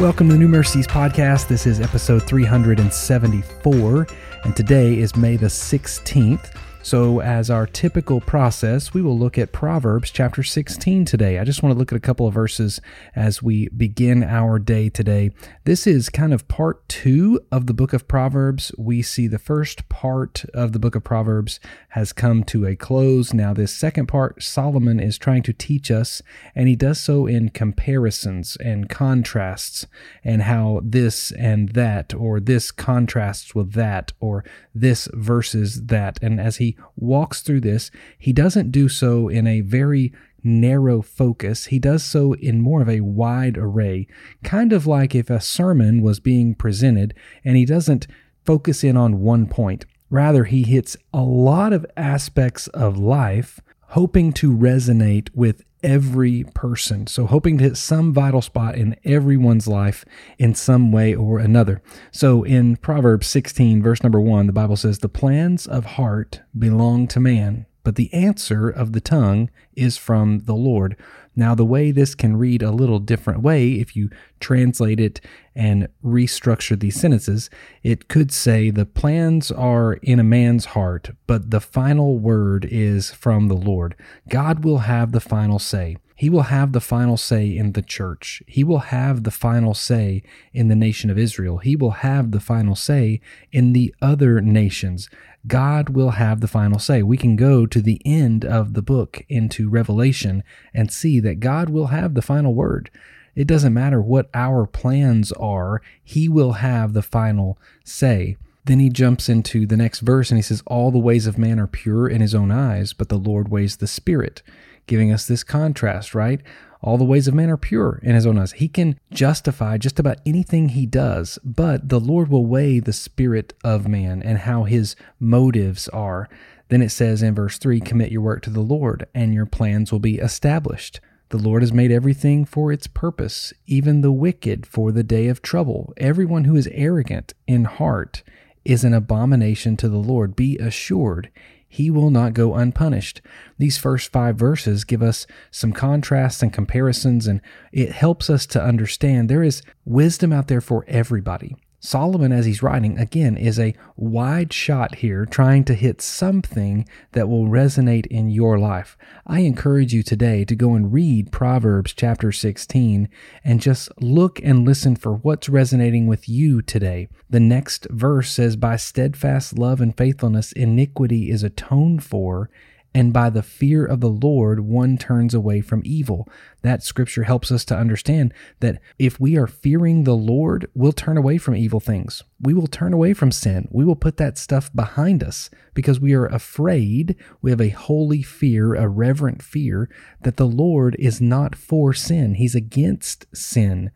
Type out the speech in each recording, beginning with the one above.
Welcome to New Mercies Podcast. This is episode 374, and today is May the 16th. So, as our typical process, we will look at Proverbs chapter 16 today. I just want to look at a couple of verses as we begin our day today. This is kind of part two of the book of Proverbs. We see the first part of the book of Proverbs has come to a close. Now, this second part, Solomon is trying to teach us, and he does so in comparisons and contrasts, and how this and that, or this contrasts with that, or this versus that. And as walks through this, he doesn't do so in a very narrow focus. He does so in more of a wide array, kind of like if a sermon was being presented and he doesn't focus in on one point. Rather, he hits a lot of aspects of life, hoping to resonate with every person. So, hoping to hit some vital spot in everyone's life in some way or another. So, in Proverbs 16, verse number one, the Bible says, The plans of heart belong to man, but the answer of the tongue is from the Lord. Now, the way this can read a little different way, if you translate it and restructure these sentences, it could say, The plans are in a man's heart, but the final word is from the Lord. God will have the final say. He will have the final say in the church. He will have the final say in the nation of Israel. He will have the final say in the other nations. God will have the final say. We can go to the end of the book into Revelation and see that God will have the final word. It doesn't matter what our plans are, He will have the final say. Then he jumps into the next verse and he says, All the ways of man are pure in his own eyes, but the Lord weighs the spirit giving us this contrast, right? All the ways of man are pure in his own eyes. He can justify just about anything he does, but the Lord will weigh the spirit of man and how his motives are. Then it says in verse 3 Commit your work to the Lord, and your plans will be established. The Lord has made everything for its purpose, even the wicked for the day of trouble. Everyone who is arrogant in heart is an abomination to the Lord. Be assured, he will not go unpunished. These first five verses give us some contrasts and comparisons, and it helps us to understand there is wisdom out there for everybody. Solomon, as he's writing, again, is a wide shot here, trying to hit something that will resonate in your life. I encourage you today to go and read Proverbs chapter 16 and just look and listen for what's resonating with you today. The next verse says, By steadfast love and faithfulness, iniquity is atoned for and by the fear of the Lord, one turns away from evil. That scripture helps us to understand that if we are fearing the Lord, we'll turn away from evil things. We will turn away from sin. We will put that stuff behind us because we are afraid. We have a holy fear, a reverent fear that the Lord is not for sin, He's against sin.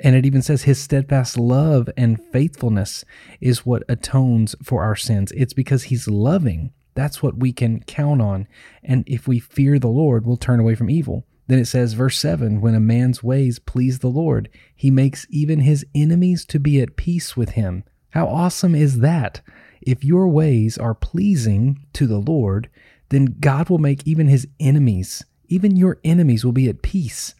And it even says his steadfast love and faithfulness is what atones for our sins. It's because he's loving that's what we can count on. And if we fear the Lord, we'll turn away from evil. Then it says, verse 7 When a man's ways please the Lord, he makes even his enemies to be at peace with him. How awesome is that? If your ways are pleasing to the Lord, then God will make even his enemies, even your enemies, will be at peace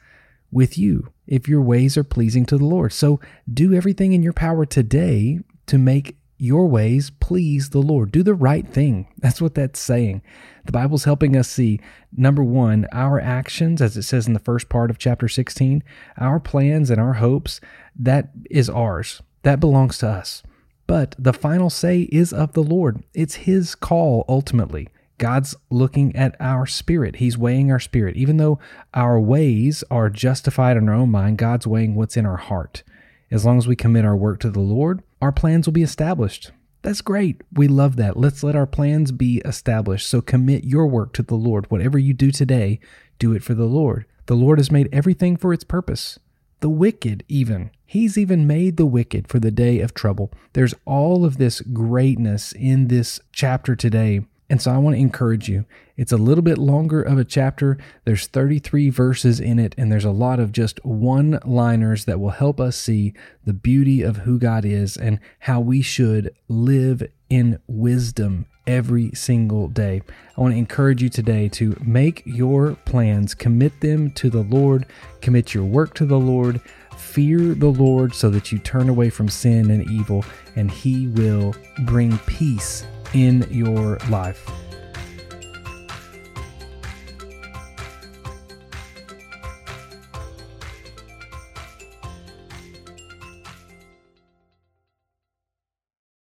with you if your ways are pleasing to the Lord. So do everything in your power today to make your ways please the Lord. Do the right thing. That's what that's saying. The Bible's helping us see number one, our actions, as it says in the first part of chapter 16, our plans and our hopes, that is ours. That belongs to us. But the final say is of the Lord. It's His call ultimately. God's looking at our spirit. He's weighing our spirit. Even though our ways are justified in our own mind, God's weighing what's in our heart. As long as we commit our work to the Lord, our plans will be established. That's great. We love that. Let's let our plans be established. So commit your work to the Lord. Whatever you do today, do it for the Lord. The Lord has made everything for its purpose. The wicked, even. He's even made the wicked for the day of trouble. There's all of this greatness in this chapter today And so I want to encourage you. It's a little bit longer of a chapter. There's 33 verses in it, and there's a lot of just one liners that will help us see the beauty of who God is and how we should live in wisdom every single day. I want to encourage you today to make your plans, commit them to the Lord, commit your work to the Lord, fear the Lord so that you turn away from sin and evil, and He will bring peace in your life.